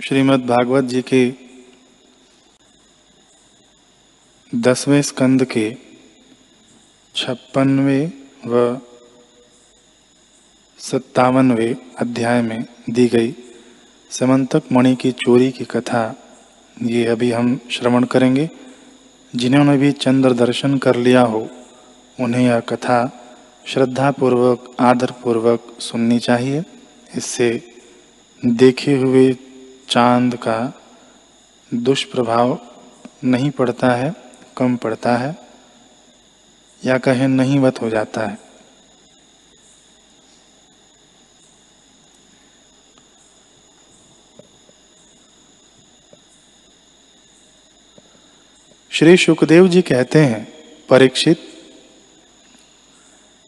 श्रीमद् भागवत जी के दसवें स्कंद के छप्पनवे व सत्तावनवे अध्याय में दी गई समंतक मणि की चोरी की कथा, ये अभी हम श्रवण करेंगे। जिन्होंने भी चंद्र दर्शन कर लिया हो, उन्हें यह कथा श्रद्धापूर्वक, आदरपूर्वक सुननी चाहिए। इससे देखे हुए चाँद का दुष्प्रभाव नहीं पड़ता है, कम पड़ता है, या कहें नहीं वत हो जाता है। श्री सुखदेव जी कहते हैं, परीक्षित,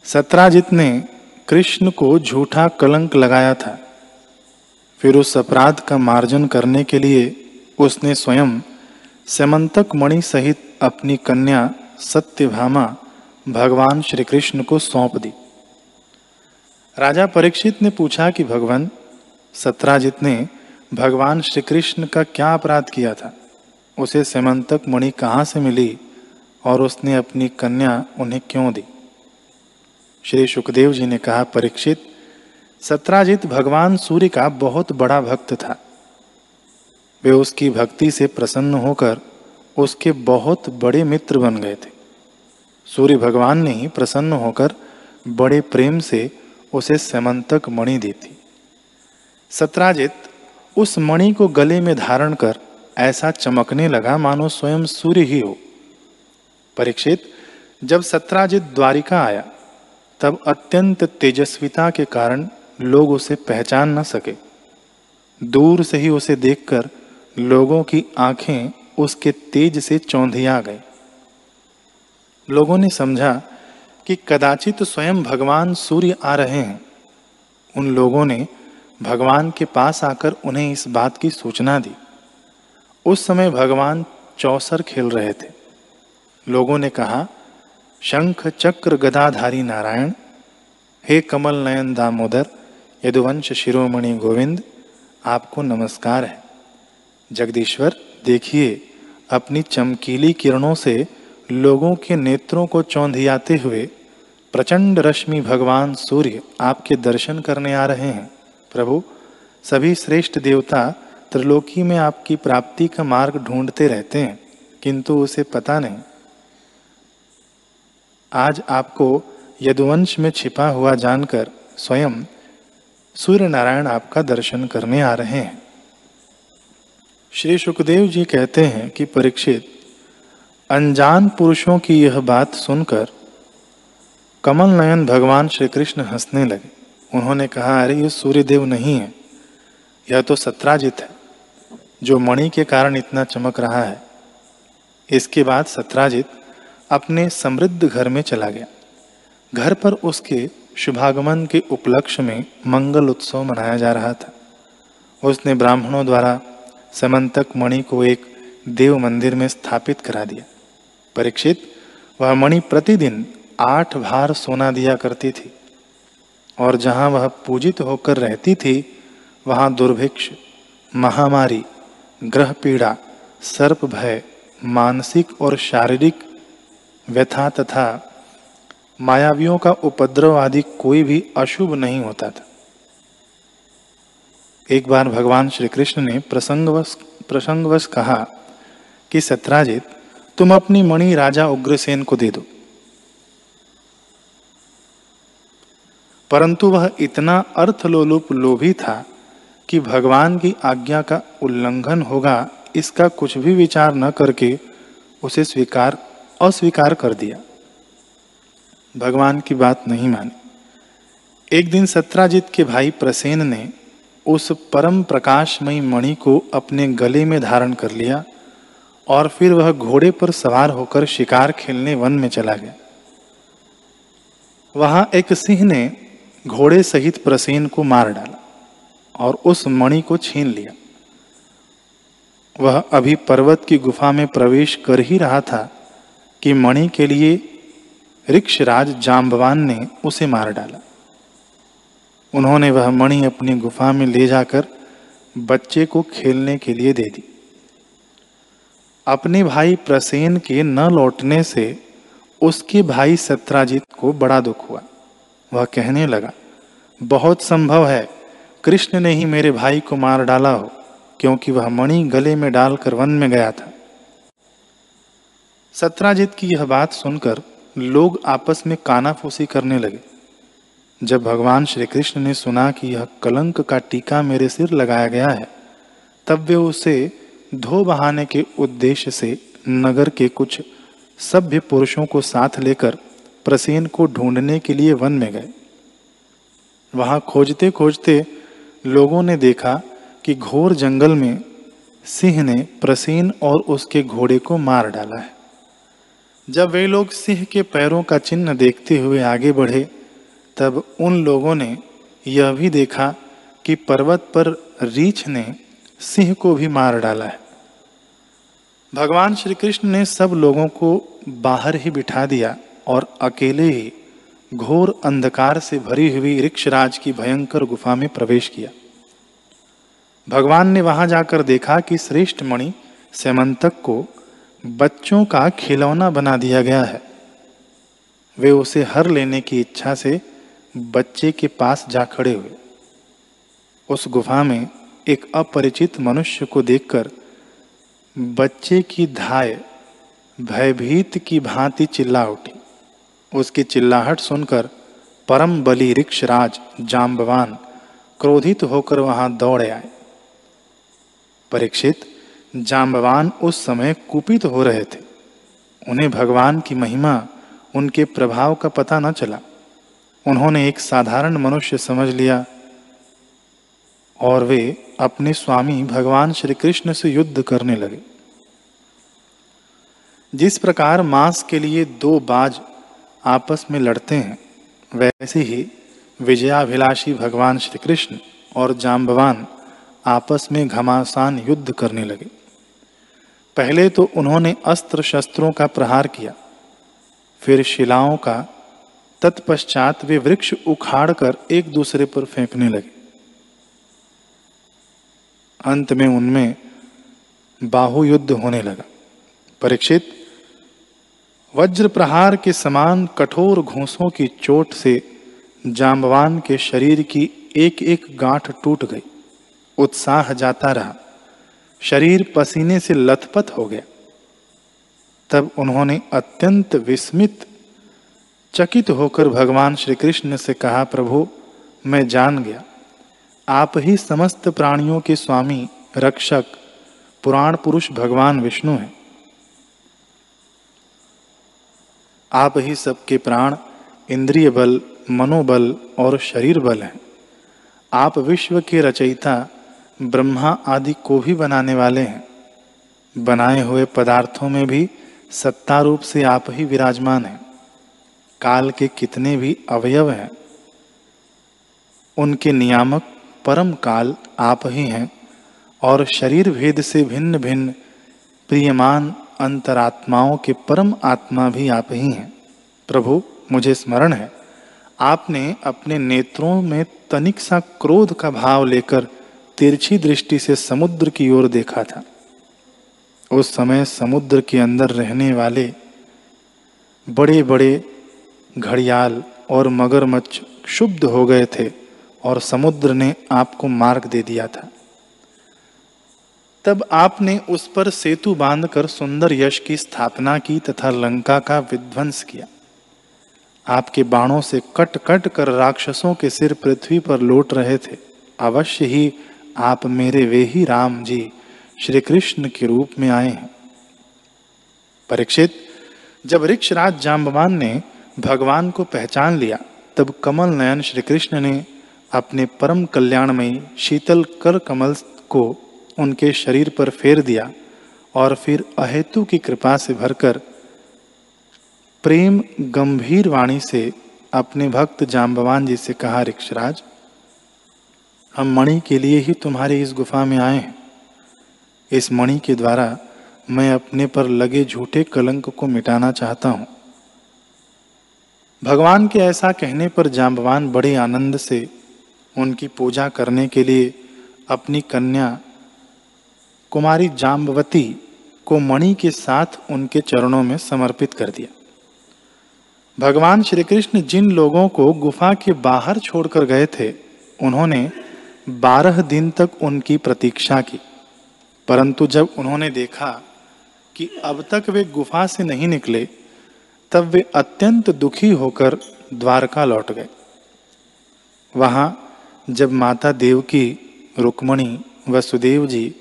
सत्राजित ने कृष्ण को झूठा कलंक लगाया था। फिर उस अपराध का मार्जन करने के लिए उसने स्वयं सेमंतक मणि सहित अपनी कन्या सत्यभामा भगवान श्री कृष्ण को सौंप दी। राजा परीक्षित ने पूछा कि भगवान, सत्राजित ने भगवान श्री कृष्ण का क्या अपराध किया था? उसे सेमंतक मणि कहाँ से मिली और उसने अपनी कन्या उन्हें क्यों दी? श्री सुखदेव जी ने कहा, परीक्षित सत्राजित भगवान सूर्य का बहुत बड़ा भक्त था। वे उसकी भक्ति से प्रसन्न होकर उसके बहुत बड़े मित्र बन गए थे। सूर्य भगवान ने ही प्रसन्न होकर बड़े प्रेम से उसे समंतक मणि दी थी। सत्राजित उस मणि को गले में धारण कर ऐसा चमकने लगा, मानो स्वयं सूर्य ही हो। परीक्षित, जब सत्राजित द्वारिका आया, तब अत्यंत तेजस्विता के कारण लोग उसे पहचान न सके। दूर से ही उसे देखकर लोगों की आँखें उसके तेज से चौंधिया गई। लोगों ने समझा कि कदाचित स्वयं भगवान सूर्य आ रहे हैं। उन लोगों ने भगवान के पास आकर उन्हें इस बात की सूचना दी। उस समय भगवान चौसर खेल रहे थे। लोगों ने कहा, शंख चक्र गदाधारी नारायण, हे कमल नयन दामोदर यदुवंश शिरोमणि गोविंद, आपको नमस्कार है। जगदीश्वर, देखिए, अपनी चमकीली किरणों से लोगों के नेत्रों को चौंधियाते हुए प्रचंड रश्मि भगवान सूर्य आपके दर्शन करने आ रहे हैं। प्रभु, सभी श्रेष्ठ देवता त्रिलोकी में आपकी प्राप्ति का मार्ग ढूंढते रहते हैं, किंतु उसे पता नहीं। आज आपको यदुवंश में छिपा हुआ जानकर स्वयं सूर्य नारायण आपका दर्शन करने आ रहे हैं। श्री सुखदेव जी कहते हैं कि परीक्षित, अनजान पुरुषों की यह बात सुनकर कमल नयन भगवान श्री कृष्ण हंसने लगे। उन्होंने कहा, अरे, ये सूर्यदेव नहीं है। यह तो सत्राजित है, जो मणि के कारण इतना चमक रहा है। इसके बाद सत्राजित अपने समृद्ध घर में चला गया। घर पर उसके शुभागमन के उपलक्ष्य में मंगल उत्सव मनाया जा रहा था। उसने ब्राह्मणों द्वारा समंतक मणि को एक देव मंदिर में स्थापित करा दिया। परीक्षित, वह मणि प्रतिदिन आठ भार सोना दिया करती थी और जहाँ वह पूजित होकर रहती थी, वहाँ दुर्भिक्ष, महामारी, ग्रह पीड़ा, सर्प भय, मानसिक और शारीरिक व्यथा तथा मायावियों का उपद्रव आदि कोई भी अशुभ नहीं होता था। एक बार भगवान श्री कृष्ण ने प्रसंगवश प्रसंगवश कहा कि सत्राजित, तुम अपनी मणि राजा उग्रसेन को दे दो। परंतु वह इतना अर्थलोलुप लोभी था कि भगवान की आज्ञा का उल्लंघन होगा, इसका कुछ भी विचार न करके उसे स्वीकार, अस्वीकार कर दिया। भगवान की बात नहीं मानी। एक दिन सत्राजित के भाई प्रसेन ने उस परम प्रकाशमयी मणि को अपने गले में धारण कर लिया और फिर वह घोड़े पर सवार होकर शिकार खेलने वन में चला गया। वहाँ एक सिंह ने घोड़े सहित प्रसेन को मार डाला और उस मणि को छीन लिया। वह अभी पर्वत की गुफा में प्रवेश कर ही रहा था कि मणि के लिए ऋक्षराज जाम्बवान ने उसे मार डाला। उन्होंने वह मणि अपनी गुफा में ले जाकर बच्चे को खेलने के लिए दे दी। अपने भाई प्रसेन के न लौटने से उसके भाई सत्राजित को बड़ा दुख हुआ। वह कहने लगा, बहुत संभव है, कृष्ण ने ही मेरे भाई को मार डाला हो, क्योंकि वह मणि गले में डालकर वन में गया था। सत्राजीत की यह बात सुनकर लोग आपस में कानाफूसी करने लगे। जब भगवान श्री कृष्ण ने सुना कि यह कलंक का टीका मेरे सिर लगाया गया है, तब वे उसे धो बहाने के उद्देश्य से नगर के कुछ सभ्य पुरुषों को साथ लेकर प्रसेन को ढूँढने के लिए वन में गए। वहाँ खोजते खोजते लोगों ने देखा कि घोर जंगल में सिंह ने प्रसीन और उसके घोड़े को मार डाला है। जब वे लोग सिंह के पैरों का चिन्ह देखते हुए आगे बढ़े, तब उन लोगों ने यह भी देखा कि पर्वत पर रीछ ने सिंह को भी मार डाला है। भगवान श्री कृष्ण ने सब लोगों को बाहर ही बिठा दिया और अकेले ही घोर अंधकार से भरी हुई रिक्षराज की भयंकर गुफा में प्रवेश किया। भगवान ने वहाँ जाकर देखा कि श्रेष्ठ मणि सेमंतक को बच्चों का खिलौना बना दिया गया है। वे उसे हर लेने की इच्छा से बच्चे के पास जा खड़े हुए। उस गुफा में एक अपरिचित मनुष्य को देखकर बच्चे की धाय, भयभीत की भांति चिल्ला उठी। उसकी चिल्लाहट सुनकर परम बली रिक्षराज जाम्बवान क्रोधित होकर वहाँ दौड़े आए। परीक्षित जाम्बवान उस समय कुपित हो रहे थे। उन्हें भगवान की महिमा, उनके प्रभाव का पता न चला। उन्होंने एक साधारण मनुष्य समझ लिया और वे अपने स्वामी भगवान श्री कृष्ण से युद्ध करने लगे। जिस प्रकार मांस के लिए दो बाज आपस में लड़ते हैं, वैसे ही विजयाभिलाषी भगवान श्री कृष्ण और जाम्बवान आपस में घमासान युद्ध करने लगे। पहले तो उन्होंने अस्त्र शस्त्रों का प्रहार किया। फिर शिलाओं का तत्पश्चात वे वृक्ष उखाड़कर एक दूसरे पर फेंकने लगे। अंत में उनमें बाहु युद्ध होने लगा। परीक्षित वज्र प्रहार के समान कठोर घोंसों की चोट से जाम्बवान के शरीर की एक एक गांठ टूट गई। उत्साह जाता रहा। शरीर पसीने से लथपथ हो गया। तब उन्होंने अत्यंत विस्मित, चकित होकर भगवान श्री कृष्ण से कहा, प्रभु, मैं जान गया। आप ही समस्त प्राणियों के स्वामी, रक्षक, पुराण पुरुष भगवान विष्णु हैं। आप ही सबके प्राण, इंद्रिय बल, मनोबल और शरीर बल हैं। आप विश्व के रचयिता ब्रह्मा आदि को भी बनाने वाले हैं। बनाए हुए पदार्थों में भी सत्ता रूप से आप ही विराजमान हैं। काल के कितने भी अवयव हैं, उनके नियामक परम काल आप ही हैं और शरीर भेद से भिन्न भिन्न प्रियमान अंतरात्माओं के परम आत्मा भी आप ही हैं। प्रभु, मुझे स्मरण है, आपने अपने नेत्रों में तनिक सा क्रोध का भाव लेकर तिरछी दृष्टि से समुद्र की ओर देखा था। उस समय समुद्र के अंदर रहने वाले बड़े बड़े घड़ियाल और मगरमच्छ शुद्ध हो गए थे और समुद्र ने आपको मार्ग दे दिया था। तब आपने उस पर सेतु बांधकर सुंदर यश की स्थापना की तथा लंका का विध्वंस किया। आपके बाणों से कट कट कर राक्षसों के सिर पृथ्वी पर लौट रहे थे। अवश्य ही आप मेरे वे ही राम जी श्री कृष्ण के रूप में आए हैं। परीक्षित, जब ऋक्षराज जाम्बवान ने भगवान को पहचान लिया, तब कमल नयन श्री कृष्ण ने अपने परम कल्याणमयी, शीतल कर कमल को उनके शरीर पर फेर दिया और फिर अहेतु की कृपा से भरकर प्रेम गंभीर वाणी से अपने भक्त जाम्बवान जी से कहा, ऋक्षराज हम मणि के लिए ही तुम्हारी इस गुफा में आए हैं। इस मणि के द्वारा मैं अपने पर लगे झूठे कलंक को मिटाना चाहता हूँ। भगवान के ऐसा कहने पर जाम्बवान बड़े आनंद से उनकी पूजा करने के लिए अपनी कन्या कुमारी जाम्बवती को मणि के साथ उनके चरणों में समर्पित कर दिया। भगवान श्री कृष्ण जिन लोगों को गुफा के बाहर छोड़कर गए थे, उन्होंने बारह दिन तक उनकी प्रतीक्षा की। परंतु जब उन्होंने देखा कि अब तक वे गुफा से नहीं निकले, तब वे अत्यंत दुखी होकर द्वारका लौट गए। वहाँ जब माता देवकी, रुक्मणी, वसुदेव जी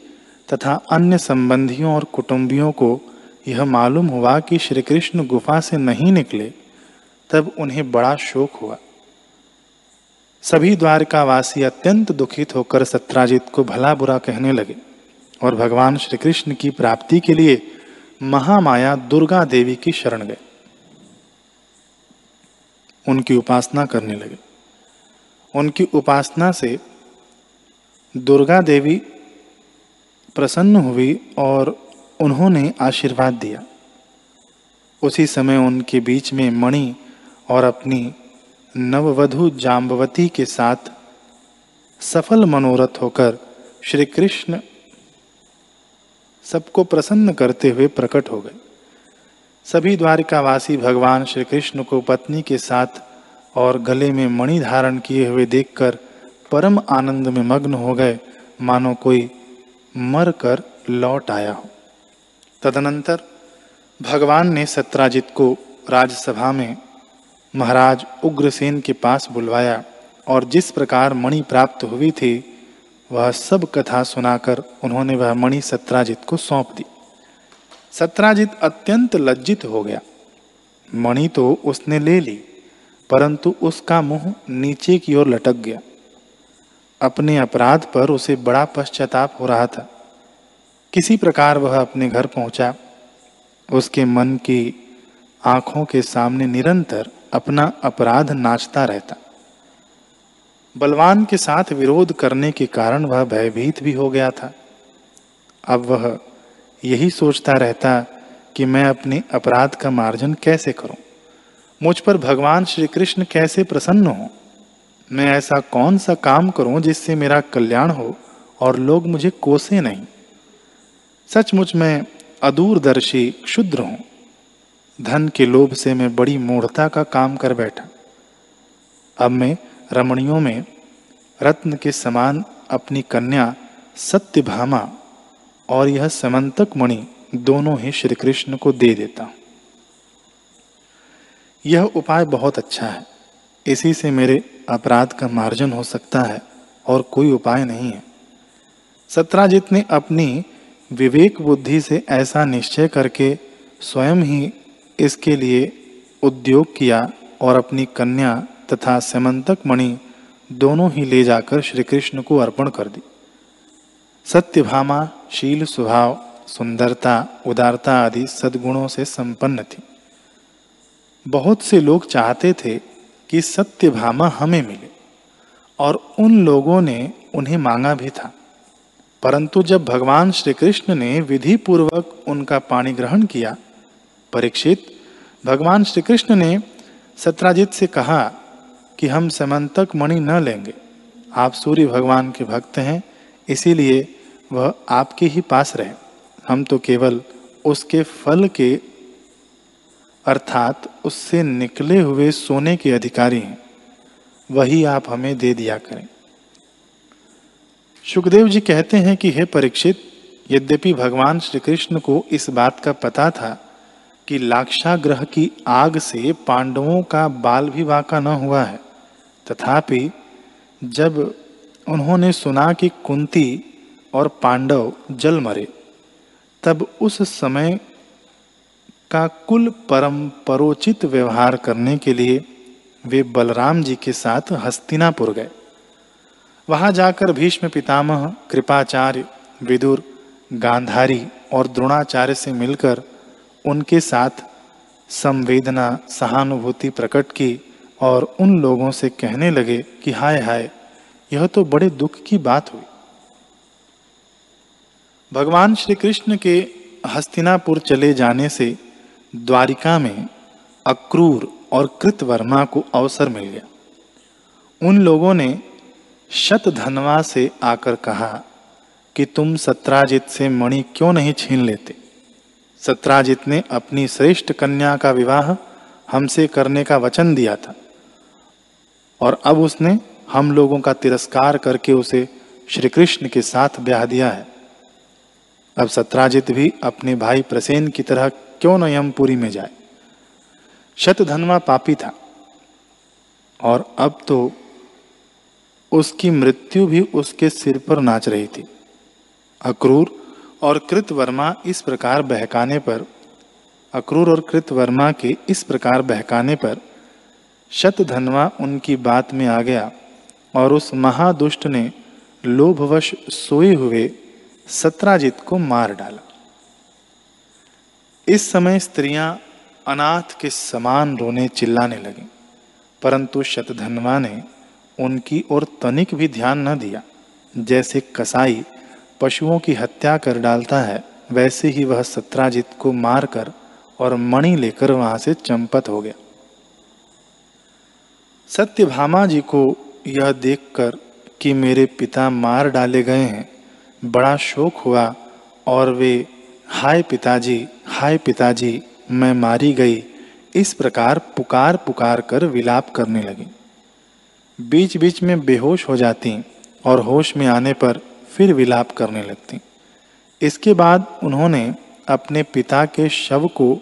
तथा अन्य संबंधियों और कुटुंबियों को यह मालूम हुआ कि श्री कृष्ण गुफा से नहीं निकले, तब उन्हें बड़ा शोक हुआ। सभी द्वारकावासी अत्यंत दुखित होकर सत्राजित को भला बुरा कहने लगे और भगवान श्री कृष्ण की प्राप्ति के लिए महामाया दुर्गा देवी की शरण गए। उनकी उपासना करने लगे। उनकी उपासना से दुर्गा देवी प्रसन्न हुई और उन्होंने आशीर्वाद दिया। उसी समय उनके बीच में मणि और अपनी नववधु जाम्बवती के साथ सफल मनोरथ होकर श्री कृष्ण सबको प्रसन्न करते हुए प्रकट हो गए। सभी द्वारिकावासी भगवान श्री कृष्ण को पत्नी के साथ और गले में मणि धारण किए हुए देखकर परम आनंद में मग्न हो गए। मानो कोई मर कर लौट आया हो। तदनंतर भगवान ने सत्राजित को राजसभा में महाराज उग्रसेन के पास बुलवाया और जिस प्रकार मणि प्राप्त हुई थी, वह सब कथा सुनाकर उन्होंने वह मणि सत्राजित को सौंप दी। सत्राजित अत्यंत लज्जित हो गया। मणि तो उसने ले ली, परंतु उसका मुँह नीचे की ओर लटक गया। अपने अपराध पर उसे बड़ा पश्चाताप हो रहा था। किसी प्रकार वह अपने घर पहुँचा। उसके मन की आँखों के सामने निरंतर अपना अपराध नाचता रहता। बलवान के साथ विरोध करने के कारण वह भयभीत भी हो गया था। अब वह यही सोचता रहता कि मैं अपने अपराध का मार्जन कैसे करूँ? मुझ पर भगवान श्री कृष्ण कैसे प्रसन्न हो? मैं ऐसा कौन सा काम करूँ जिससे मेरा कल्याण हो और लोग मुझे कोसे नहीं? सचमुच मैं अदूरदर्शी क्षुद्र हूँ। धन के लोभ से मैं बड़ी मूढ़ता का काम कर बैठा। अब मैं रमणियों में रत्न के समान अपनी कन्या सत्यभामा और यह समंतक मणि दोनों ही श्री कृष्ण को दे देता यह उपाय बहुत अच्छा है। इसी से मेरे अपराध का मार्जन हो सकता है और कोई उपाय नहीं है। सत्राजित ने अपनी विवेक बुद्धि से ऐसा निश्चय करके स्वयं ही इसके लिए उद्योग किया और अपनी कन्या तथा समंतक मणि दोनों ही ले जाकर श्री कृष्ण को अर्पण कर दी। सत्यभामा, शील स्वभाव, सुंदरता, उदारता आदि सद्गुणों से संपन्न थी। बहुत से लोग चाहते थे कि सत्यभामा हमें मिले और उन लोगों ने उन्हें मांगा भी था। परंतु जब भगवान श्री कृष्ण ने विधि पूर्वक उनका पाणी ग्रहण किया परीक्षित, भगवान श्री कृष्ण ने सत्राजित से कहा कि हम समंतक मणि न लेंगे। आप सूर्य भगवान के भक्त हैं, इसीलिए वह आपके ही पास रहे। हम तो केवल उसके फल के, अर्थात उससे निकले हुए सोने के अधिकारी हैं। वही आप हमें दे दिया करें। सुखदेव जी कहते हैं कि हे परीक्षित, यद्यपि भगवान श्री कृष्ण को इस बात का पता था कि लाक्षाग्रह की आग से पांडवों का बाल भी वाका न हुआ है। तथापि, जब उन्होंने सुना कि कुंती और पांडव जल मरे, तब उस समय का कुल परम परोचित व्यवहार करने के लिए वे बलराम जी के साथ हस्तिनापुर गए। वहाँ जाकर भीष्म पितामह, कृपाचार्य, विदुर, गांधारी और द्रोणाचार्य से मिलकर उनके साथ संवेदना, सहानुभूति प्रकट की और उन लोगों से कहने लगे कि हाय हाय, यह तो बड़े दुख की बात हुई। भगवान श्री कृष्ण के हस्तिनापुर चले जाने से द्वारिका में अक्रूर और कृतवर्मा को अवसर मिल गया। उन लोगों ने शतधनवा से आकर कहा कि तुम सत्राजित से मणि क्यों नहीं छीन लेते? सत्राजित ने अपनी श्रेष्ठ कन्या का विवाह हमसे करने का वचन दिया था। और अब उसने हम लोगों का तिरस्कार करके उसे श्री कृष्ण के साथ ब्याह दिया है। अब सत्राजित भी अपने भाई प्रसेन की तरह क्यों न यमपुरी में जाए? शतधनवा पापी था। और अब तो उसकी मृत्यु भी उसके सिर पर नाच रही थी। अक्रूर और कृतवर्मा इस प्रकार बहकाने पर, अक्रूर और कृतवर्मा के इस प्रकार बहकाने पर, शतधनवा उनकी बात में आ गया और उस महादुष्ट ने लोभवश सोए हुए सत्राजित को मार डाला। इस समय स्त्रियाँ अनाथ के समान रोने चिल्लाने लगी, परंतु शतधनवा ने उनकी ओर तनिक भी ध्यान न दिया, जैसे कसाई पशुओं की हत्या कर डालता है, वैसे ही वह सत्राजित को मारकर और मणि लेकर वहाँ से चंपत हो गया। सत्यभामा जी को यह देखकर कि मेरे पिता मार डाले गए हैं, बड़ा शोक हुआ और वे, हाय पिताजी हाय पिताजी, मैं मारी गई। इस प्रकार पुकार पुकार कर विलाप करने लगी। बीच बीच में बेहोश हो जाती और होश में आने पर फिर विलाप करने लगती। इसके बाद उन्होंने अपने पिता के शव को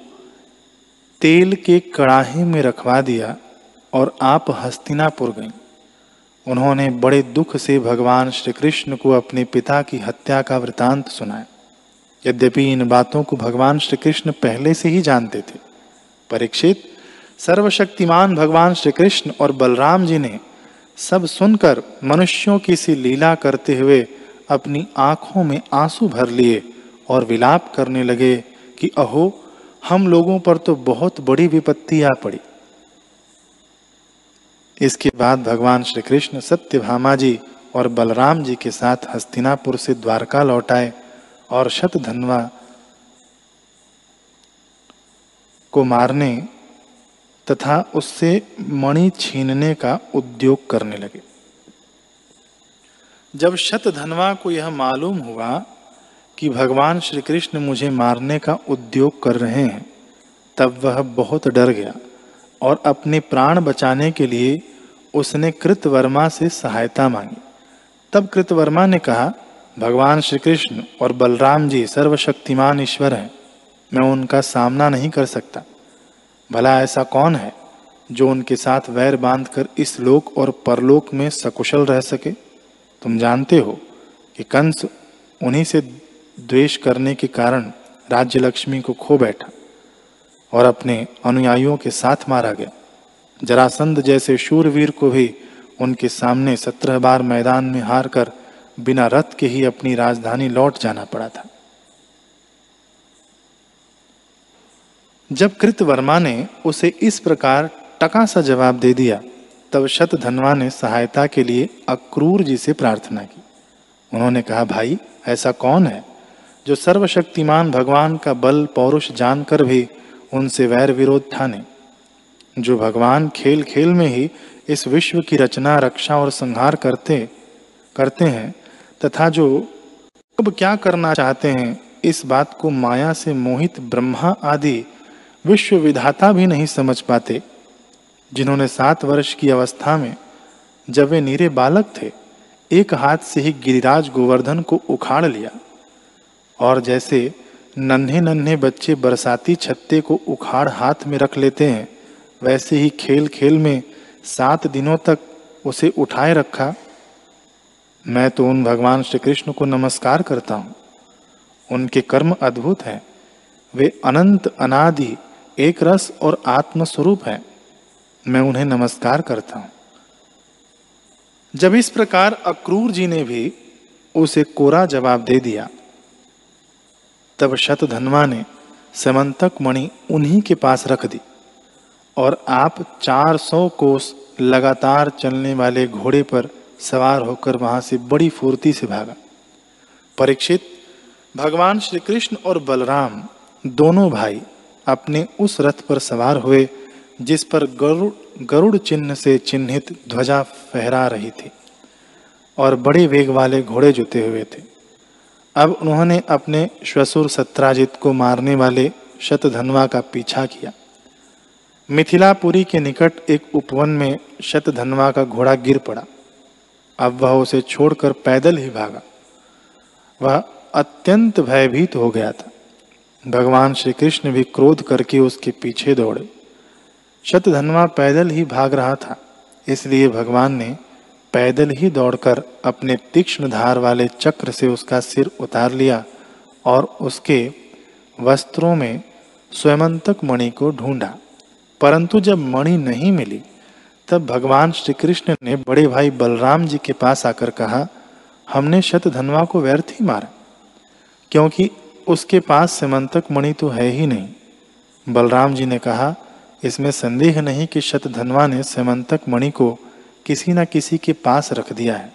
तेल के कड़ाही में रखवा दिया और आप हस्तिनापुर गईं। उन्होंने बड़े दुख से भगवान श्री कृष्ण को अपने पिता की हत्या का वृतांत सुनाया। यद्यपि इन बातों को भगवान श्री कृष्ण पहले से ही जानते थे, परीक्षित, सर्वशक्तिमान भगवान श्री कृष्ण और बलराम जी ने सब सुनकर मनुष्यों की सी लीला करते हुए अपनी आँखों में आँसू भर लिए और विलाप करने लगे कि, अहो, हम लोगों पर तो बहुत बड़ी विपत्ति आ पड़ी। इसके बाद भगवान श्री कृष्ण सत्यभामा जी और बलराम जी के साथ हस्तिनापुर से द्वारका लौटाए और शतधनवा को मारने तथा उससे मणि छीनने का उद्योग करने लगे। जब शतधनवा को यह मालूम हुआ कि भगवान श्री कृष्ण मुझे मारने का उद्योग कर रहे हैं, तब वह बहुत डर गया और अपने प्राण बचाने के लिए उसने कृतवर्मा से सहायता मांगी। तब कृतवर्मा ने कहा, भगवान श्री कृष्ण और बलराम जी सर्वशक्तिमान ईश्वर हैं, मैं उनका सामना नहीं कर सकता। भला ऐसा कौन है जो उनके साथ वैर बांधकर इस लोक और परलोक में सकुशल रह सके? तुम जानते हो कि कंस उन्हीं से द्वेष करने के कारण राज्य लक्ष्मी को खो बैठा और अपने अनुयायियों के साथ मारा गया। जरासंध जैसे शूरवीर को भी उनके सामने सत्रह बार मैदान में हार कर बिना रथ के ही अपनी राजधानी लौट जाना पड़ा था। जब कृतवर्मा ने उसे इस प्रकार टका सा जवाब दे दिया तब शतधनवा ने सहायता के लिए अक्रूर जी से प्रार्थना की। उन्होंने कहा, भाई, ऐसा कौन है जो सर्वशक्तिमान भगवान का बल पौरुष जानकर भी उनसे वैर विरोध ठाने? जो भगवान खेल खेल में ही इस विश्व की रचना, रक्षा और संहार करते करते हैं तथा जो अब क्या करना चाहते हैं, इस बात को माया से मोहित ब्रह्मा आदि विश्व विधाता भी नहीं समझ पाते। जिन्होंने सात वर्ष की अवस्था में जब वे नीरे बालक थे, एक हाथ से ही गिरिराज गोवर्धन को उखाड़ लिया और जैसे नन्हे नन्हे बच्चे बरसाती छत्ते को उखाड़ हाथ में रख लेते हैं, वैसे ही खेल खेल में सात दिनों तक उसे उठाए रखा। मैं तो उन भगवान श्री कृष्ण को नमस्कार करता हूँ। उनके कर्म अद्भुत हैं। वे अनंत अनादि, एक रस और आत्म स्वरूप है। मैं उन्हें नमस्कार करता हूँ। जब इस प्रकार अक्रूर जी ने भी उसे कोरा जवाब दे दिया, तब शतधनवा ने समंतक मणि उन्हीं के पास रख दी और आप 400 कोस लगातार चलने वाले घोड़े पर सवार होकर वहाँ से बड़ी फुर्ती से भागा। परीक्षित, भगवान श्री कृष्ण और बलराम, दोनों भाई अपने उस रथ पर सवार हुए जिस पर गरुड़ गरुड़ चिन्ह से चिन्हित ध्वजा फहरा रही थी और बड़े वेग वाले घोड़े जुते हुए थे। अब उन्होंने अपने श्वसुर सत्राजित को मारने वाले शतधनवा का पीछा किया। मिथिलापुरी के निकट एक उपवन में शतधनवा का घोड़ा गिर पड़ा। अब वह उसे छोड़कर पैदल ही भागा। वह अत्यंत भयभीत हो गया था। भगवान श्री कृष्ण भी क्रोध करके उसके पीछे दौड़े। शतधनवा पैदल ही भाग रहा था। इसलिए भगवान ने पैदल ही दौड़कर अपने तीक्ष्ण धार वाले चक्र से उसका सिर उतार लिया और उसके वस्त्रों में स्वयंतक मणि को ढूंढा। परंतु जब मणि नहीं मिली, तब भगवान श्री कृष्ण ने बड़े भाई बलराम जी के पास आकर कहा, हमने शतधनवा को व्यर्थ ही मारा, क्योंकि उसके पास समंतक मणि तो है ही नहीं। बलराम जी ने कहा इसमें संदेह नहीं कि शतधनवा ने समंतक मणि को किसी न किसी के पास रख दिया है।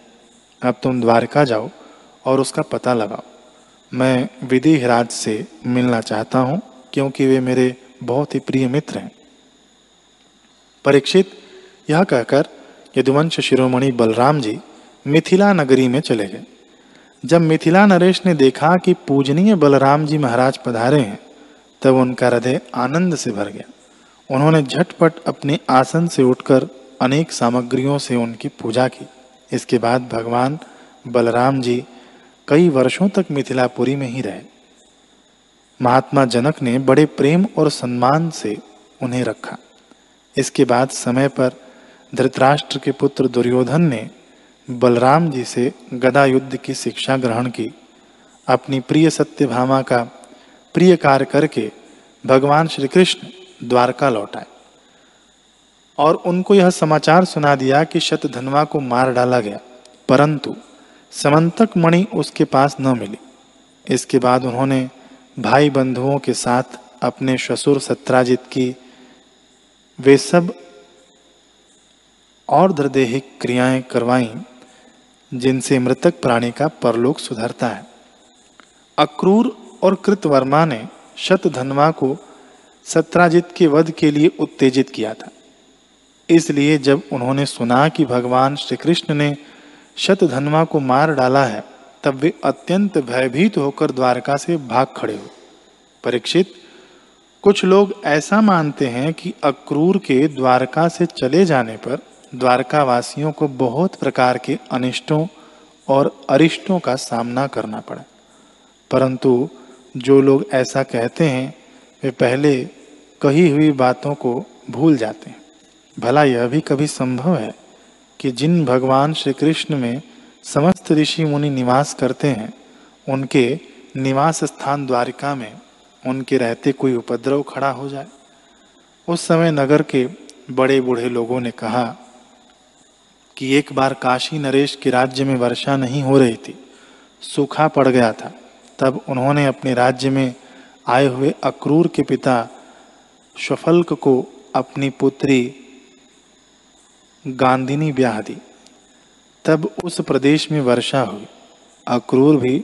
अब तुम द्वारका जाओ और उसका पता लगाओ। मैं विदेहराज से मिलना चाहता हूँ, क्योंकि वे मेरे बहुत ही प्रिय मित्र हैं। परीक्षित, यह कहकर यदुवंश शिरोमणि बलराम जी मिथिला नगरी में चले गए। जब मिथिला नरेश ने देखा कि पूजनीय बलराम जी महाराज पधारे हैं, तब उनका हृदय आनंद से भर गया। उन्होंने झटपट अपने आसन से उठकर अनेक सामग्रियों से उनकी पूजा की। इसके बाद भगवान बलराम जी कई वर्षों तक मिथिलापुरी में ही रहे। महात्मा जनक ने बड़े प्रेम और सम्मान से उन्हें रखा। इसके बाद समय पर धृतराष्ट्र के पुत्र दुर्योधन ने बलराम जी से गदा युद्ध की शिक्षा ग्रहण की। अपनी प्रिय सत्यभामा का प्रिय कार्य करके भगवान श्री कृष्ण द्वारका लौटाए और उनको यह समाचार सुना दिया कि शतधनवा को मार डाला गया, परंतु समंतक मणि उसके पास न मिली। इसके बाद उन्होंने भाई बंधुओं के साथ अपने ससुर सत्राजित की। वे सब और दृदेहिक क्रियाएँ करवाई, जिनसे मृतक प्राणी का परलोक सुधरता है। अक्रूर और कृतवर्मा ने शतधनवा को सत्राजित के वध के लिए उत्तेजित किया था। इसलिए जब उन्होंने सुना कि भगवान श्री कृष्ण ने शतधनवा को मार डाला है, तब वे अत्यंत भयभीत होकर द्वारका से भाग खड़े हुए। परीक्षित, कुछ लोग ऐसा मानते हैं कि अक्रूर के द्वारका से चले जाने पर द्वारका वासियों को बहुत प्रकार के अनिष्टों और अरिष्टों का सामना करना पड़ा। परंतु जो लोग ऐसा कहते हैं वे पहले कही हुई बातों को भूल जाते हैं। भला यह भी कभी संभव है कि जिन भगवान श्री कृष्ण में समस्त ऋषि मुनि निवास करते हैं, उनके निवास स्थान द्वारिका में उनके रहते कोई उपद्रव खड़ा हो जाए? उस समय नगर के बड़े बूढ़े लोगों ने कहा कि एक बार काशी नरेश के राज्य में वर्षा नहीं हो रही थी, सूखा पड़ गया था। तब उन्होंने अपने राज्य में आए हुए अक्रूर के पिता शफल्क को अपनी पुत्री गांधिनी ब्याह दी। तब उस प्रदेश में वर्षा हुई। अक्रूर भी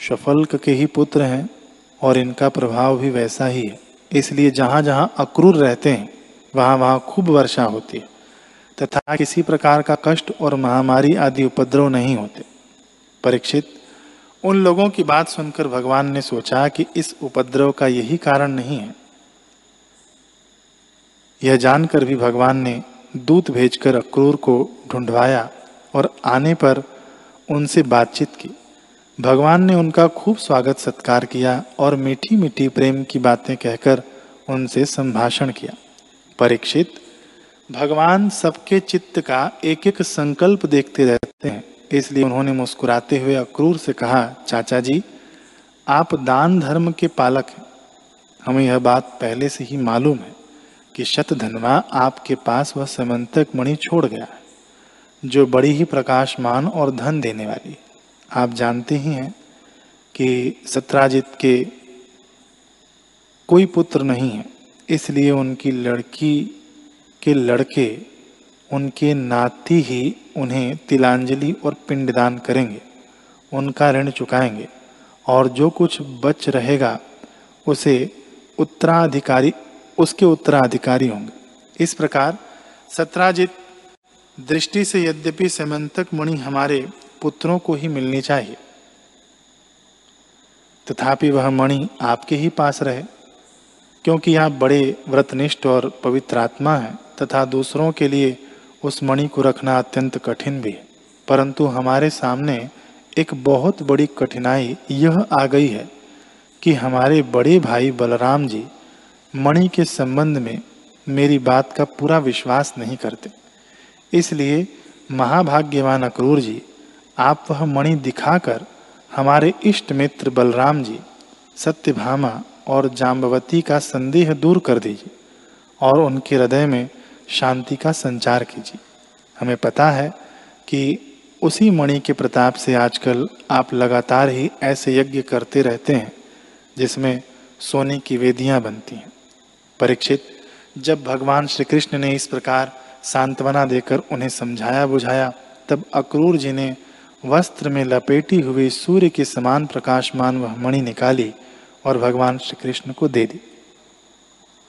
शफल्क के ही पुत्र हैं और इनका प्रभाव भी वैसा ही है। इसलिए जहाँ जहाँ अक्रूर रहते हैं वहाँ वहाँ खूब वर्षा होती है। तथा किसी प्रकार का कष्ट और महामारी आदि उपद्रव नहीं होते। परीक्षित उन लोगों की बात सुनकर भगवान ने सोचा कि इस उपद्रव का यही कारण नहीं है। यह जानकर भी भगवान ने दूत भेजकर अक्रूर को ढूंढवाया और आने पर उनसे बातचीत की। भगवान ने उनका खूब स्वागत सत्कार किया और मीठी मीठी प्रेम की बातें कहकर उनसे संभाषण किया। परीक्षित, भगवान सबके चित्त का एक एक संकल्प देखते रहते हैं। इसलिए उन्होंने मुस्कुराते हुए अक्रूर से कहा, चाचा जी, आप दान धर्म के पालक हैं। हमें यह बात पहले से ही मालूम है कि शतधनवा आपके पास वह समंतक मणि छोड़ गया है, जो बड़ी ही प्रकाशमान और धन देने वाली आप जानते ही हैं कि सत्राजित के कोई पुत्र नहीं है, इसलिए उनकी लड़की के लड़के, उनके नाती ही उन्हें तिलांजलि और पिंडदान करेंगे, उनका ऋण चुकाएँगे, और जो कुछ बच रहेगा, उसे उत्तराधिकारी, उसके उत्तराधिकारी होंगे। इस प्रकार सत्राजित दृष्टि से यद्यपि समंतक मणि हमारे पुत्रों को ही मिलनी चाहिए, तथापि वह मणि आपके ही पास रहे, क्योंकि आप बड़े व्रतनिष्ठ और पवित्र आत्मा हैं, तथा दूसरों के लिए उस मणि को रखना अत्यंत कठिन भी, परंतु हमारे सामने एक बहुत बड़ी कठिनाई यह आ गई है कि हमारे बड़े भाई बलराम जी मणि के संबंध में मेरी बात का पूरा विश्वास नहीं करते। इसलिए महाभाग्यवान अक्रूर जी, आप वह मणि दिखाकर हमारे इष्ट मित्र बलराम जी, सत्यभामा और जाम्बवती का संदेह दूर कर दीजिए और उनके हृदय में शांति का संचार कीजिए। हमें पता है कि उसी मणि के प्रताप से आजकल आप लगातार ही ऐसे यज्ञ करते रहते हैं, जिसमें सोने की वेदियाँ बनती हैं। परीक्षित, जब भगवान श्री कृष्ण ने इस प्रकार सांत्वना देकर उन्हें समझाया बुझाया, तब अक्रूर जी ने वस्त्र में लपेटी हुई सूर्य के समान प्रकाशमान वह मणि निकाली और भगवान श्री कृष्ण को दे दी।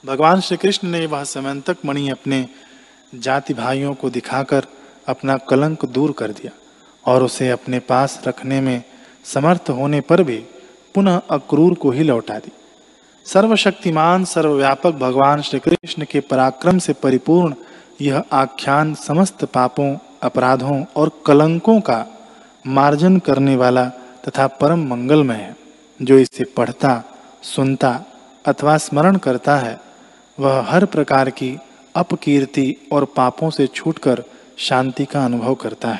भगवान श्री कृष्ण ने वह समंतक मणि अपने जाति भाइयों को दिखाकर अपना कलंक दूर कर दिया और उसे अपने पास रखने में समर्थ होने पर भी पुनः अक्रूर को ही लौटा दी। सर्वशक्तिमान, सर्वव्यापक भगवान श्री कृष्ण के पराक्रम से परिपूर्ण यह आख्यान समस्त पापों, अपराधों और कलंकों का मार्जन करने वाला तथा परम मंगलमय है, जो इसे पढ़ता, सुनता अथवा स्मरण करता है। वह हर प्रकार की अपकीर्ति और पापों से छूटकर शांति का अनुभव करता है।